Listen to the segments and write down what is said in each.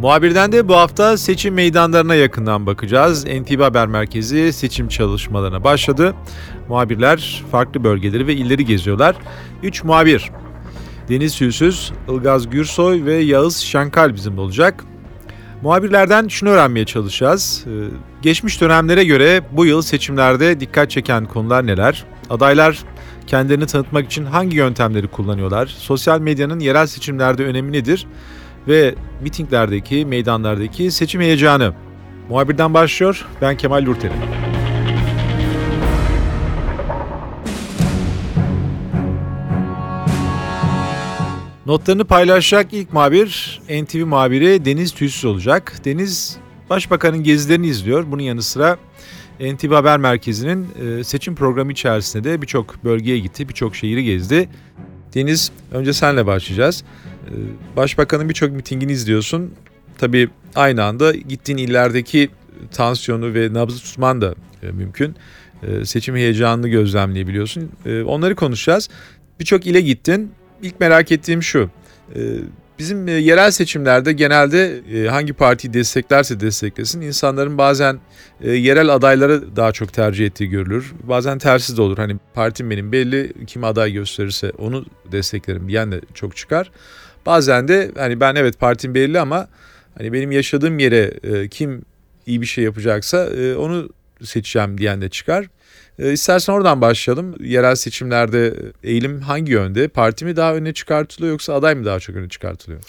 Muhabirden de bu hafta seçim meydanlarına yakından bakacağız. NTV Haber Merkezi seçim çalışmalarına başladı. Muhabirler farklı bölgeleri ve illeri geziyorlar. 3 muhabir Deniz Hülsüz, Ilgaz Gürsoy ve Yağız Şankal bizimle olacak. Muhabirlerden şunu öğrenmeye çalışacağız. Ee, geçmiş dönemlere göre bu yıl seçimlerde dikkat çeken konular neler? Adaylar kendilerini tanıtmak için hangi yöntemleri kullanıyorlar? Sosyal medyanın yerel seçimlerde önemi nedir? Ve mitinglerdeki, meydanlardaki seçim heyecanı. Muhabirden başlıyor. Ben Kemal Lurteri. Notlarını paylaşacak ilk muhabir NTV muhabiri Deniz Tüysüz olacak. Deniz Başbakanın gezilerini izliyor. Bunun yanı sıra NTV Haber Merkezi'nin e, seçim programı içerisinde de birçok bölgeye gitti, birçok şehri gezdi. Deniz, önce senle başlayacağız. E, Başbakanın birçok mitingini izliyorsun. Tabii aynı anda gittiğin illerdeki tansiyonu ve nabzı tutman da e, mümkün. Seçim heyecanını gözlemleyebiliyorsun. Onları konuşacağız. Birçok ile gittin. İlk merak ettiğim şu. Bizim e, yerel seçimlerde genelde e, hangi partiyi desteklerse desteklesin insanların bazen yerel adayları daha çok tercih ettiği görülür. Bazen tersi de olur. Hani partim benim belli kim aday gösterirse onu desteklerim diyen de çok çıkar. Bazen de hani ben evet partim belli ama hani benim yaşadığım yere kim iyi bir şey yapacaksa onu seçeceğim diyen de çıkar. E, istersen oradan başlayalım. Yerel seçimlerde eğilim hangi yönde? Parti mi daha öne çıkartılıyor yoksa aday mı daha çok öne çıkartılıyor?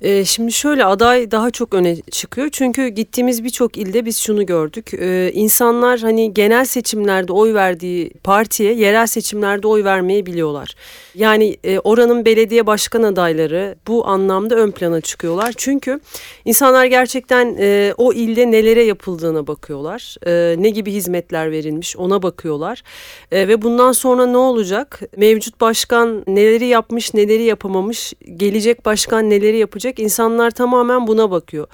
E, şimdi şöyle aday daha çok öne çıkıyor. Çünkü gittiğimiz birçok ilde biz şunu gördük. E, insanlar hani genel seçimlerde oy verdiği partiye yerel seçimlerde oy vermeyi biliyorlar. Yani e, oranın belediye başkan adayları bu anlamda ön plana çıkıyorlar. Çünkü insanlar gerçekten e, o ilde nelere yapıldığına bakıyorlar. Ne gibi hizmetler verilmiş ona bakıyorlar. E, ve bundan sonra ne olacak? Mevcut başkan neleri yapmış neleri yapamamış. Gelecek başkan neleri yapacak? İnsanlar tamamen buna bakıyor.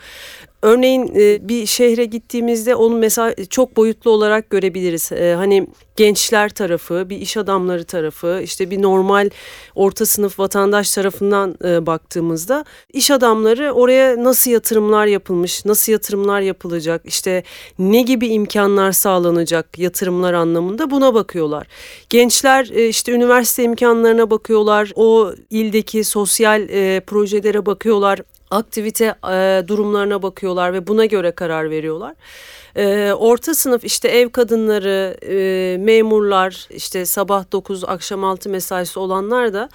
Örneğin e, bir şehre gittiğimizde onu mesela çok boyutlu olarak görebiliriz. E, hani gençler tarafı, bir iş adamları tarafı, işte bir normal orta sınıf vatandaş tarafından e, baktığımızda iş adamları oraya nasıl yatırımlar yapılmış, nasıl yatırımlar yapılacak, işte ne gibi imkanlar sağlanacak yatırımlar anlamında buna bakıyorlar. Gençler işte üniversite imkanlarına bakıyorlar, o ildeki sosyal projelere bakıyorlar aktivite e, durumlarına bakıyorlar ve buna göre karar veriyorlar. E, orta sınıf işte ev kadınları, e, memurlar, işte sabah 9 akşam 6 mesaisi olanlar da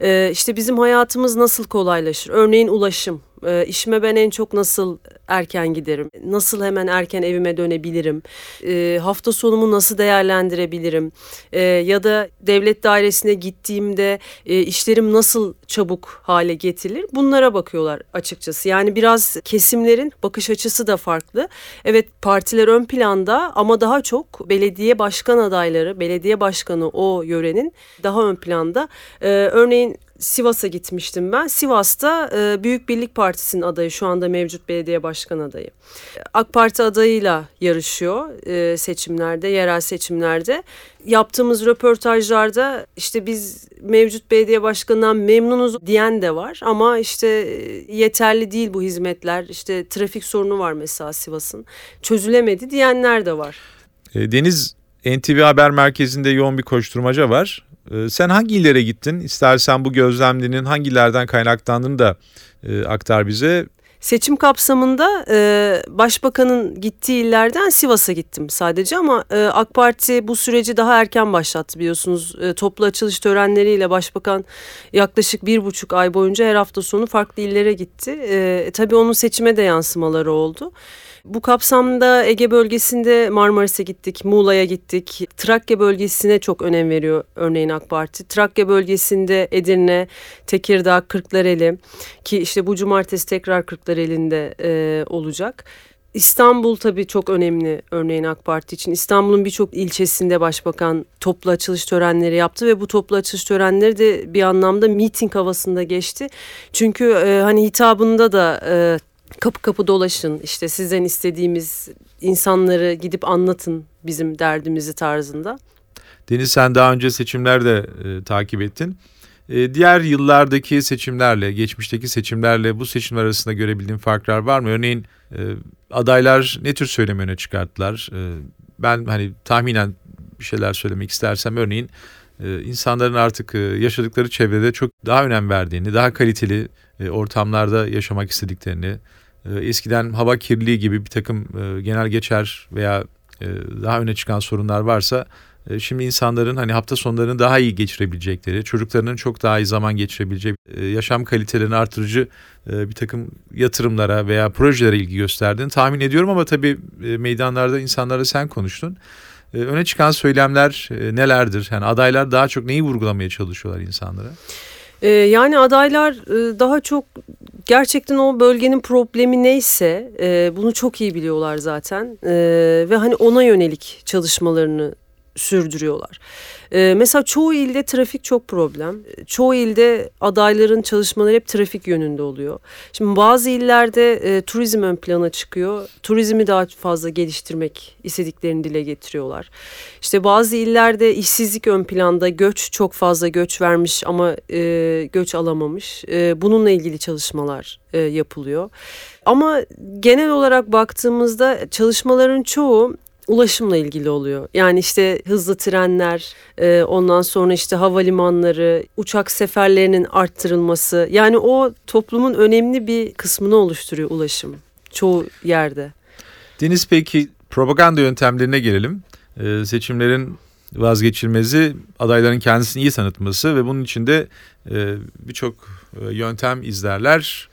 e, işte bizim hayatımız nasıl kolaylaşır? Örneğin ulaşım. E, işime ben en çok nasıl erken giderim? Nasıl hemen erken evime dönebilirim? E, hafta sonumu nasıl değerlendirebilirim? E, ya da devlet dairesine gittiğimde e, işlerim nasıl çabuk hale getirilir? Bunlara bakıyorlar açıkçası. Yani biraz kesimlerin bakış açısı da farklı. Evet partiler ön planda ama daha çok belediye başkan adayları, belediye başkanı o yörenin daha ön planda. Örneğin Sivas'a gitmiştim ben. Sivas'ta e, Büyük Birlik Partisi'nin adayı şu anda mevcut belediye başkan adayı. AK Parti adayıyla yarışıyor e, seçimlerde, yerel seçimlerde. Yaptığımız röportajlarda işte biz mevcut belediye başkanından memnunuz diyen de var ama işte e, yeterli değil bu hizmetler. İşte trafik sorunu var mesela Sivas'ın. Çözülemedi diyenler de var. E, Deniz NTV Haber Merkezi'nde yoğun bir koşturmaca var. Ee, sen hangi illere gittin? İstersen bu gözlemlerinin hangilerden kaynaklandığını da e, aktar bize. Seçim kapsamında e, başbakanın gittiği illerden Sivas'a gittim sadece ama e, AK Parti bu süreci daha erken başlattı biliyorsunuz. E, toplu açılış törenleriyle başbakan yaklaşık bir buçuk ay boyunca her hafta sonu farklı illere gitti. E, tabii onun seçime de yansımaları oldu. Bu kapsamda Ege bölgesinde Marmaris'e gittik, Muğla'ya gittik. Trakya bölgesine çok önem veriyor örneğin AK Parti. Trakya bölgesinde Edirne, Tekirdağ, Kırklareli ki işte bu cumartesi tekrar Kırklareli'nde e, olacak. İstanbul tabii çok önemli örneğin AK Parti için. İstanbul'un birçok ilçesinde başbakan toplu açılış törenleri yaptı ve bu toplu açılış törenleri de bir anlamda miting havasında geçti. Çünkü e, hani hitabında da e, kapı kapı dolaşın işte sizden istediğimiz insanları gidip anlatın bizim derdimizi tarzında. Deniz sen daha önce seçimlerde e, takip ettin. E, diğer yıllardaki seçimlerle, geçmişteki seçimlerle bu seçimler arasında görebildiğin farklar var mı? Örneğin e, adaylar ne tür söylem öne çıkarttılar? E, ben hani tahminen bir şeyler söylemek istersem örneğin insanların artık e, yaşadıkları çevrede çok daha önem verdiğini, daha kaliteli e, ortamlarda yaşamak istediklerini, e, eskiden hava kirliliği gibi bir takım genel geçer veya daha öne çıkan sorunlar varsa Şimdi insanların hani hafta sonlarını daha iyi geçirebilecekleri, çocuklarının çok daha iyi zaman geçirebileceği, yaşam kalitelerini artırıcı bir takım yatırımlara veya projelere ilgi gösterdiğini tahmin ediyorum ama tabii meydanlarda insanlara sen konuştun. E, Öne çıkan söylemler e, nelerdir? Yani adaylar daha çok neyi vurgulamaya çalışıyorlar insanlara? Ee, yani adaylar e, daha çok gerçekten o bölgenin problemi neyse e, bunu çok iyi biliyorlar zaten E, ve hani ona yönelik çalışmalarını sürdürüyorlar. E, mesela çoğu ilde trafik çok problem. Çoğu ilde adayların çalışmaları hep trafik yönünde oluyor. Şimdi bazı illerde e, turizm ön plana çıkıyor. Turizmi daha fazla geliştirmek istediklerini dile getiriyorlar. İşte bazı illerde işsizlik ön planda, göç çok fazla göç vermiş ama e, göç alamamış. E, bununla ilgili çalışmalar e, yapılıyor. Ama genel olarak baktığımızda çalışmaların çoğu ulaşımla ilgili oluyor. Yani işte hızlı trenler, e, ondan sonra işte havalimanları, uçak seferlerinin arttırılması. Yani o toplumun önemli bir kısmını oluşturuyor ulaşım çoğu yerde. Deniz peki propaganda yöntemlerine gelelim. Ee, seçimlerin vazgeçilmezi adayların kendisini iyi tanıtması ve bunun içinde e, birçok e, yöntem izlerler.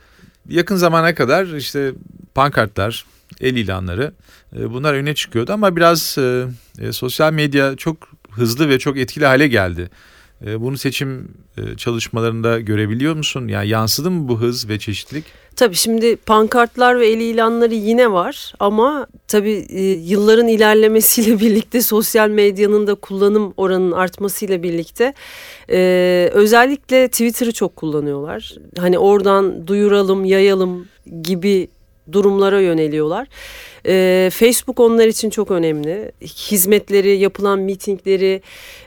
Yakın zamana kadar işte pankartlar, el ilanları bunlar öne çıkıyordu ama biraz e, e, sosyal medya çok hızlı ve çok etkili hale geldi. E, bunu seçim e, çalışmalarında görebiliyor musun? Yani yansıdı mı bu hız ve çeşitlilik? Tabii şimdi pankartlar ve el ilanları yine var ama tabii e, yılların ilerlemesiyle birlikte sosyal medyanın da kullanım oranının artmasıyla birlikte e, özellikle Twitter'ı çok kullanıyorlar. Hani oradan duyuralım, yayalım gibi durumlara yöneliyorlar. E, Facebook onlar için çok önemli. Hizmetleri, yapılan mitingleri,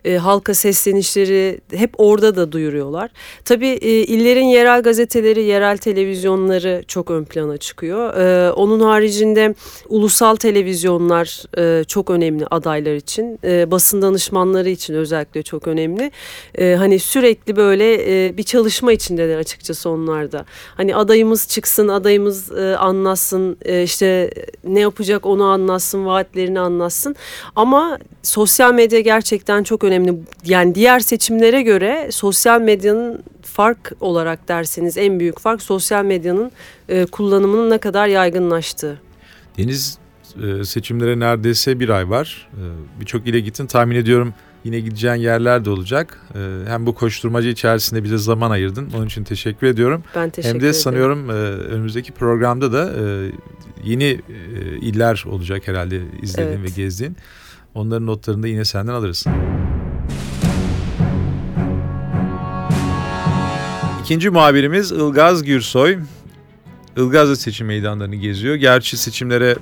e, halka seslenişleri hep orada da duyuruyorlar. Tabii e, illerin yerel gazeteleri, yerel televizyonları çok ön plana çıkıyor. E, onun haricinde ulusal televizyonlar e, çok önemli adaylar için. E, basın danışmanları için özellikle çok önemli. E, hani sürekli böyle e, bir çalışma içindeler açıkçası onlar da. Hani adayımız çıksın, adayımız e, anlatsın, e, işte ne yapacak onu anlatsın, vaatlerini anlatsın. Ama sosyal medya gerçekten çok önemli. Yani diğer seçimlere göre sosyal medyanın fark olarak derseniz en büyük fark sosyal medyanın e, kullanımının ne kadar yaygınlaştığı. Deniz e, seçimlere neredeyse bir ay var. E, Birçok ile gittin tahmin ediyorum yine gideceğin yerler de olacak. E, Hem bu koşturmacı içerisinde bize zaman ayırdın. Onun için teşekkür ediyorum. Ben teşekkür Hem de ederim. sanıyorum e, önümüzdeki programda da e, yeni e, iller olacak herhalde izlediğin Evet. ve gezdiğin. Onların notlarını da yine senden alırız. İkinci muhabirimiz Ilgaz Gürsoy. Ilgaz da seçim meydanlarını geziyor. Gerçi seçimlere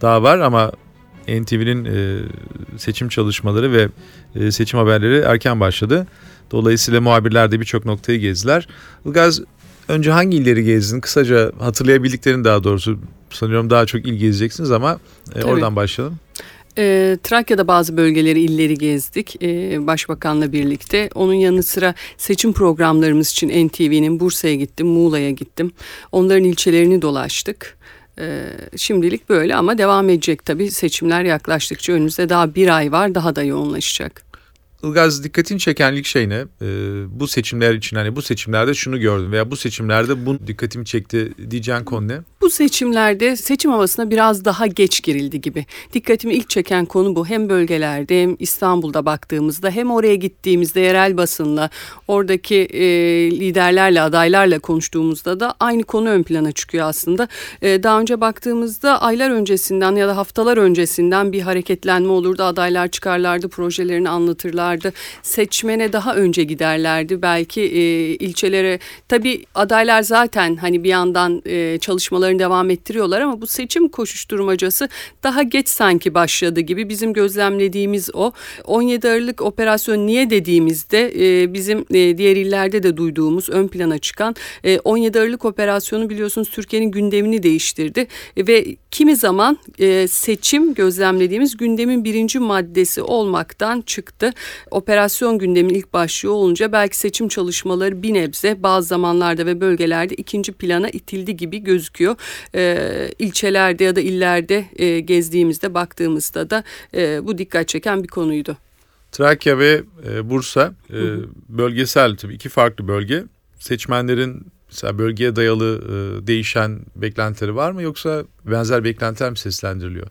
daha var ama NTV'nin e, seçim çalışmaları ve e, seçim haberleri erken başladı. Dolayısıyla muhabirler de birçok noktayı gezdiler. Ilgaz önce hangi illeri gezdin? Kısaca hatırlayabildiklerini daha doğrusu sanıyorum daha çok il gezeceksiniz ama e, Tabii. oradan başlayalım. Ee, Trakya'da bazı bölgeleri, illeri gezdik ee, Başbakan'la birlikte. Onun yanı sıra seçim programlarımız için NTV'nin Bursa'ya gittim, Muğla'ya gittim. Onların ilçelerini dolaştık. Ee, şimdilik böyle ama devam edecek tabii. Seçimler yaklaştıkça önümüzde daha bir ay var, daha da yoğunlaşacak. Ilgaz dikkatini çeken ilk şey ne? Ee, bu seçimler için hani bu seçimlerde şunu gördüm veya bu seçimlerde bu dikkatimi çekti diyeceğin konu ne? Bu seçimlerde seçim havasına biraz daha geç girildi gibi. Dikkatimi ilk çeken konu bu. Hem bölgelerde hem İstanbul'da baktığımızda hem oraya gittiğimizde yerel basınla oradaki e, liderlerle adaylarla konuştuğumuzda da aynı konu ön plana çıkıyor aslında. E, daha önce baktığımızda aylar öncesinden ya da haftalar öncesinden bir hareketlenme olurdu. Adaylar çıkarlardı, projelerini anlatırlardı. Seçmene daha önce giderlerdi. Belki e, ilçelere tabii adaylar zaten hani bir yandan e, çalışmalarını devam ettiriyorlar ama bu seçim koşuşturmacası daha geç sanki başladı gibi bizim gözlemlediğimiz o. 17 Aralık operasyon niye dediğimizde e, bizim e, diğer illerde de duyduğumuz ön plana çıkan e, 17 Aralık operasyonu biliyorsunuz Türkiye'nin gündemini değiştirdi E, ve kimi zaman e, seçim gözlemlediğimiz gündemin birinci maddesi olmaktan çıktı. Operasyon gündemin ilk başlığı olunca belki seçim çalışmaları bir nebze bazı zamanlarda ve bölgelerde ikinci plana itildi gibi gözüküyor. E, ilçelerde ya da illerde e, gezdiğimizde baktığımızda da e, bu dikkat çeken bir konuydu. Trakya ve e, Bursa e, bölgesel tabii iki farklı bölge. Seçmenlerin mesela bölgeye dayalı e, değişen beklentileri var mı yoksa benzer beklentiler mi seslendiriliyor?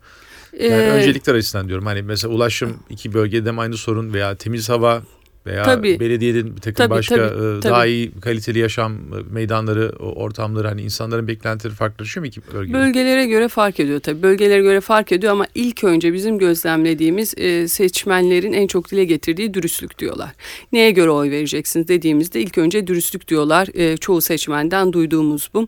Yani Ee, öncelikler açısından diyorum. Hani mesela ulaşım iki bölgede mi aynı sorun veya temiz hava veya Tabii. belediyenin bir takım Tabii, başka tabii, e, tabii. daha iyi kaliteli yaşam e, meydanları, ortamları hani insanların beklentileri farklılaşıyor mu iki bölgede? Bölgelere göre fark ediyor tabii. Bölgelere göre fark ediyor ama ilk önce bizim gözlemlediğimiz e, seçmenlerin en çok dile getirdiği dürüstlük diyorlar. Neye göre oy vereceksiniz dediğimizde ilk önce dürüstlük diyorlar. Çoğu seçmenden duyduğumuz bu.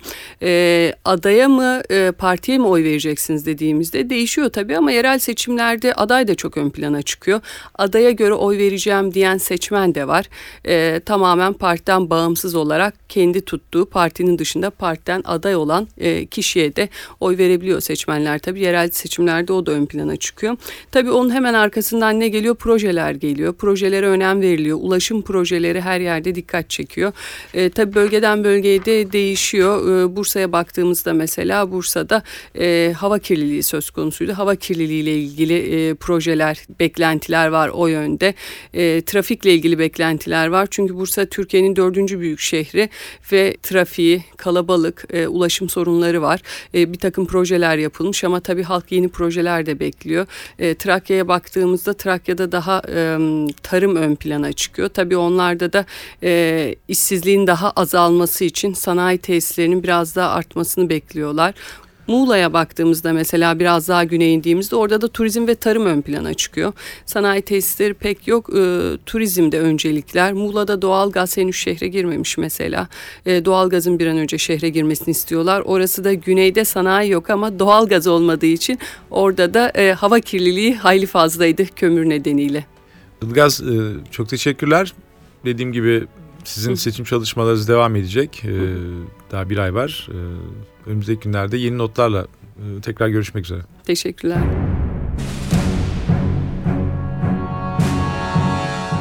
Adaya mı partiye mi oy vereceksiniz dediğimizde değişiyor tabii ama yerel seçimlerde aday da çok ön plana çıkıyor. Adaya göre oy vereceğim diyen seçmen de var. E, tamamen partiden bağımsız olarak kendi tuttuğu partinin dışında partiden aday olan e, kişiye de oy verebiliyor seçmenler. Tabii yerel seçimlerde o da ön plana çıkıyor. Tabii onun hemen arkasından ne geliyor? Projeler geliyor. Projelere önem veriliyor. Ulaşım projeleri her yerde dikkat çekiyor. E, tabii bölgeden bölgeye de değişiyor. E, Bursa'ya baktığımızda mesela Bursa'da e, hava kirliliği söz konusuydu. Hava kirliliği ile ilgili e, projeler, beklentiler var o yönde. E, trafikle ilgili beklentiler var. Çünkü Bursa Türkiye'nin dördüncü büyük şehri ve trafiği, kalabalık, e, ulaşım sorunları var. E, bir takım projeler yapılmış ama tabii halk yeni projeler de bekliyor. E, Trakya'ya baktığımızda Trakya'da daha e, tarım ön plana çıkıyor. Tabii onlarda da e, işsizliğin daha azalması için sanayi tesislerinin biraz daha artmasını bekliyorlar. Muğla'ya baktığımızda mesela biraz daha güneye indiğimizde orada da turizm ve tarım ön plana çıkıyor. Sanayi tesisleri pek yok. E, turizmde öncelikler. Muğla'da doğalgaz henüz şehre girmemiş mesela. E, doğalgazın bir an önce şehre girmesini istiyorlar. Orası da güneyde sanayi yok ama doğalgaz olmadığı için orada da e, hava kirliliği hayli fazlaydı kömür nedeniyle. Ilgaz e, çok teşekkürler. Dediğim gibi sizin seçim çalışmalarınız devam edecek. E, daha bir ay var. E, önümüzdeki günlerde yeni notlarla e, tekrar görüşmek üzere. Teşekkürler.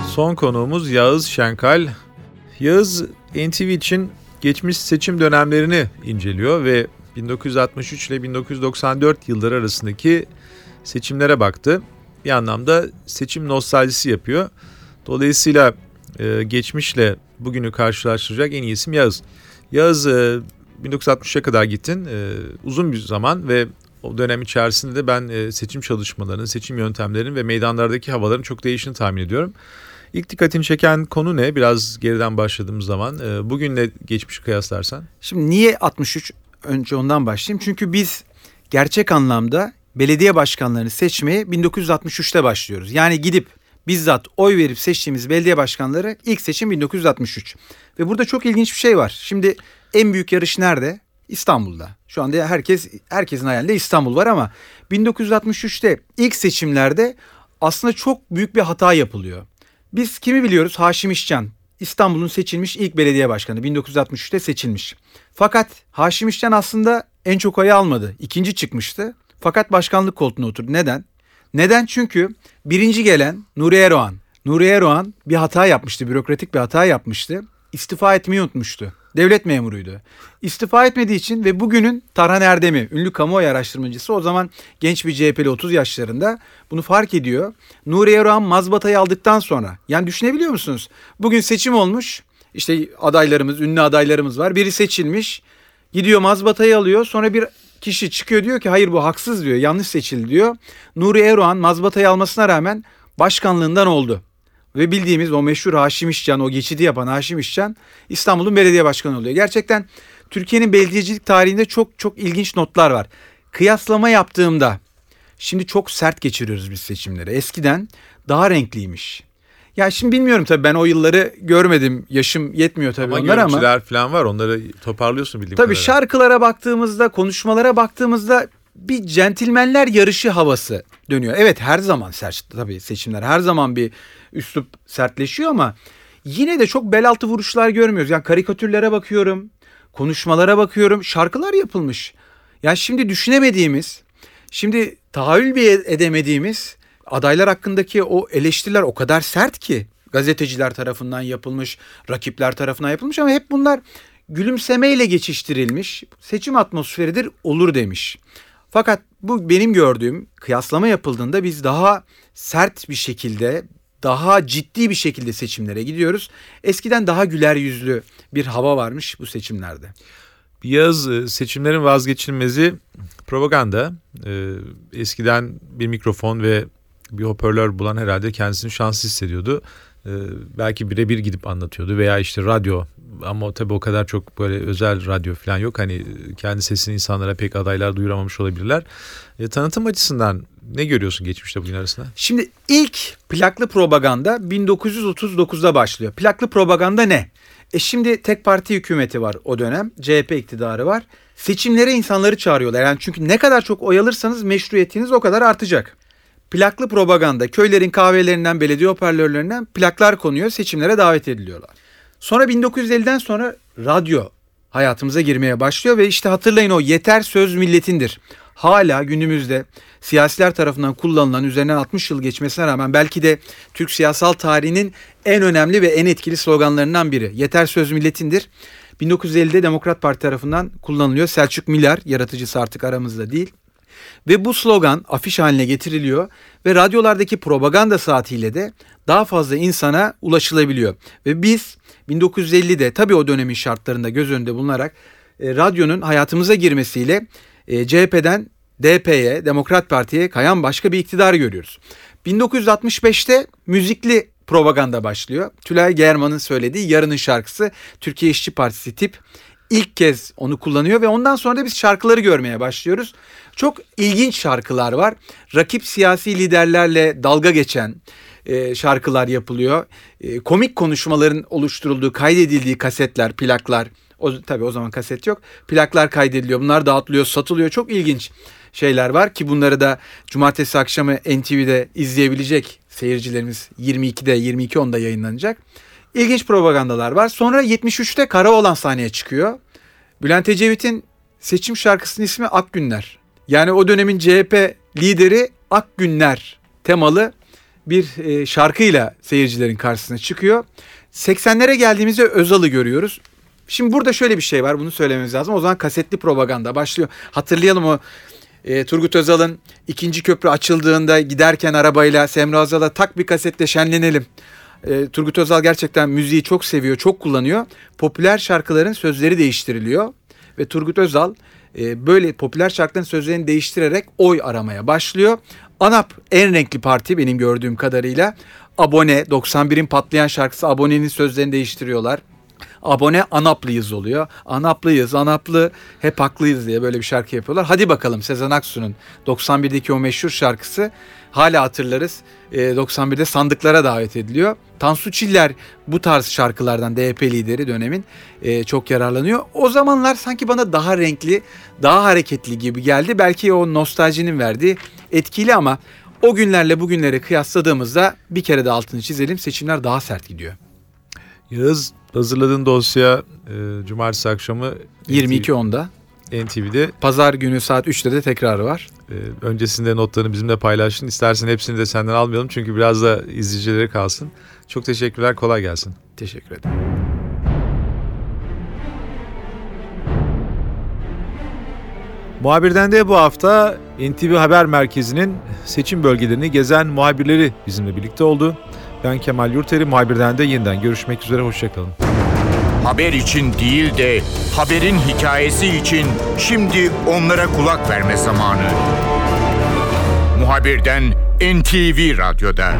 Son konuğumuz Yağız Şenkal. Yağız NTV için geçmiş seçim dönemlerini inceliyor ve 1963 ile 1994 yılları arasındaki seçimlere baktı. Bir anlamda seçim nostaljisi yapıyor. Dolayısıyla e, geçmişle bugünü karşılaştıracak en iyi isim Yağız. Yağız e, 1960'a kadar gittin. E, uzun bir zaman ve o dönem içerisinde de ben e, seçim çalışmalarının, seçim yöntemlerinin ve meydanlardaki havaların çok değiştiğini tahmin ediyorum. İlk dikkatini çeken konu ne? Biraz geriden başladığımız zaman. E, bugünle geçmişi kıyaslarsan. Şimdi niye 63? Önce ondan başlayayım. Çünkü biz gerçek anlamda belediye başkanlarını seçmeye 1963'te başlıyoruz. Yani gidip bizzat oy verip seçtiğimiz belediye başkanları ilk seçim 1963. Ve burada çok ilginç bir şey var. Şimdi en büyük yarış nerede? İstanbul'da. Şu anda herkes herkesin hayalinde İstanbul var ama 1963'te ilk seçimlerde aslında çok büyük bir hata yapılıyor. Biz kimi biliyoruz? Haşim İşcan. İstanbul'un seçilmiş ilk belediye başkanı 1963'te seçilmiş. Fakat Haşim İşcan aslında en çok oyu almadı. İkinci çıkmıştı. Fakat başkanlık koltuğuna oturdu. Neden? Neden? Çünkü birinci gelen Nuri Eroğan. Nuri Eroğan bir hata yapmıştı, bürokratik bir hata yapmıştı. İstifa etmeyi unutmuştu. Devlet memuruydu. İstifa etmediği için ve bugünün Tarhan Erdem'i, ünlü kamuoyu araştırmacısı o zaman genç bir CHP'li 30 yaşlarında bunu fark ediyor. Nuri Erdoğan mazbatayı aldıktan sonra yani düşünebiliyor musunuz? Bugün seçim olmuş. İşte adaylarımız, ünlü adaylarımız var. Biri seçilmiş. Gidiyor mazbatayı alıyor. Sonra bir kişi çıkıyor diyor ki hayır bu haksız diyor. Yanlış seçildi diyor. Nuri Erdoğan mazbatayı almasına rağmen başkanlığından oldu. Ve bildiğimiz o meşhur Haşim İşcan, o geçidi yapan Haşim İşcan İstanbul'un belediye başkanı oluyor. Gerçekten Türkiye'nin belediyecilik tarihinde çok çok ilginç notlar var. Kıyaslama yaptığımda şimdi çok sert geçiriyoruz biz seçimleri. Eskiden daha renkliymiş. Ya şimdi bilmiyorum tabii ben o yılları görmedim. Yaşım yetmiyor tabii Ama onlar ama. falan var. Onları toparlıyorsun bildiğim Tabii kadarıyla. şarkılara baktığımızda, konuşmalara baktığımızda bir centilmenler yarışı havası dönüyor. Evet her zaman sert tabii seçimler her zaman bir üslup sertleşiyor ama yine de çok bel altı vuruşlar görmüyoruz. Yani karikatürlere bakıyorum, konuşmalara bakıyorum, şarkılar yapılmış. Yani şimdi düşünemediğimiz, şimdi tahayyül bile edemediğimiz adaylar hakkındaki o eleştiriler o kadar sert ki gazeteciler tarafından yapılmış, rakipler tarafından yapılmış ama hep bunlar gülümsemeyle geçiştirilmiş. Seçim atmosferidir olur demiş. Fakat bu benim gördüğüm kıyaslama yapıldığında biz daha sert bir şekilde, daha ciddi bir şekilde seçimlere gidiyoruz. Eskiden daha güler yüzlü bir hava varmış bu seçimlerde. Yaz e, seçimlerin vazgeçilmezi propaganda. Ee, eskiden bir mikrofon ve bir hoparlör bulan herhalde kendisini şanslı hissediyordu. Ee, belki birebir gidip anlatıyordu veya işte radyo ama tabii o kadar çok böyle özel radyo falan yok. Hani kendi sesini insanlara pek adaylar duyuramamış olabilirler. E, tanıtım açısından ne görüyorsun geçmişte bugün arasında? Şimdi ilk plaklı propaganda 1939'da başlıyor. Plaklı propaganda ne? E şimdi tek parti hükümeti var o dönem. CHP iktidarı var. Seçimlere insanları çağırıyorlar. Yani çünkü ne kadar çok oy alırsanız meşruiyetiniz o kadar artacak. Plaklı propaganda köylerin kahvelerinden, belediye hoparlörlerinden plaklar konuyor, seçimlere davet ediliyorlar. Sonra 1950'den sonra radyo hayatımıza girmeye başlıyor ve işte hatırlayın o yeter söz milletindir. Hala günümüzde siyasiler tarafından kullanılan üzerinden 60 yıl geçmesine rağmen belki de Türk siyasal tarihinin en önemli ve en etkili sloganlarından biri. Yeter söz milletindir. 1950'de Demokrat Parti tarafından kullanılıyor. Selçuk Milar yaratıcısı artık aramızda değil. Ve bu slogan afiş haline getiriliyor ve radyolardaki propaganda saatiyle de daha fazla insana ulaşılabiliyor. Ve biz 1950'de tabii o dönemin şartlarında göz önünde bulunarak e, radyonun hayatımıza girmesiyle e, CHP'den DP'ye, Demokrat Parti'ye kayan başka bir iktidar görüyoruz. 1965'te müzikli propaganda başlıyor. Tülay German'ın söylediği Yarının şarkısı Türkiye İşçi Partisi tip ilk kez onu kullanıyor ve ondan sonra da biz şarkıları görmeye başlıyoruz. Çok ilginç şarkılar var. Rakip siyasi liderlerle dalga geçen e, şarkılar yapılıyor. E, komik konuşmaların oluşturulduğu, kaydedildiği kasetler, plaklar. O, tabii o zaman kaset yok. Plaklar kaydediliyor. Bunlar dağıtılıyor, satılıyor. Çok ilginç şeyler var ki bunları da cumartesi akşamı NTV'de izleyebilecek seyircilerimiz 22'de 22.10'da yayınlanacak. İlginç propagandalar var. Sonra 73'te Karaoğlan sahneye çıkıyor. Bülent Ecevit'in seçim şarkısının ismi Ak Günler. Yani o dönemin CHP lideri Ak Günler temalı bir e, şarkıyla seyircilerin karşısına çıkıyor. 80'lere geldiğimizde Özal'ı görüyoruz. Şimdi burada şöyle bir şey var bunu söylememiz lazım. O zaman kasetli propaganda başlıyor. Hatırlayalım o e, Turgut Özal'ın ikinci köprü açıldığında giderken arabayla Semra Özal'a tak bir kasetle şenlenelim. E, Turgut Özal gerçekten müziği çok seviyor, çok kullanıyor. Popüler şarkıların sözleri değiştiriliyor ve Turgut Özal e, böyle popüler şarkıların sözlerini değiştirerek oy aramaya başlıyor. ANAP en renkli parti benim gördüğüm kadarıyla. Abone 91'in patlayan şarkısı Abone'nin sözlerini değiştiriyorlar. Abone Anaplıyız oluyor. Anaplıyız, Anaplı hep haklıyız diye böyle bir şarkı yapıyorlar. Hadi bakalım Sezen Aksu'nun 91'deki o meşhur şarkısı hala hatırlarız. E, 91'de sandıklara davet ediliyor. Tansu Çiller bu tarz şarkılardan DYP lideri dönemin e, çok yararlanıyor. O zamanlar sanki bana daha renkli, daha hareketli gibi geldi. Belki o nostaljinin verdiği etkili ama o günlerle bugünleri kıyasladığımızda bir kere de altını çizelim seçimler daha sert gidiyor. Yağız Hazırladığın dosya e, cumartesi akşamı 22.10'da. NTV'de. Pazar günü saat 3'te de tekrarı var. Ee, öncesinde notlarını bizimle paylaştın. İstersen hepsini de senden almayalım çünkü biraz da izleyicilere kalsın. Çok teşekkürler, kolay gelsin. Teşekkür ederim. Muhabirden de bu hafta NTV Haber Merkezi'nin seçim bölgelerini gezen muhabirleri bizimle birlikte oldu. Ben Kemal Yurteri, muhabirden de yeniden görüşmek üzere, hoşçakalın. Haber için değil de haberin hikayesi için şimdi onlara kulak verme zamanı. Muhabirden NTV Radyo'da.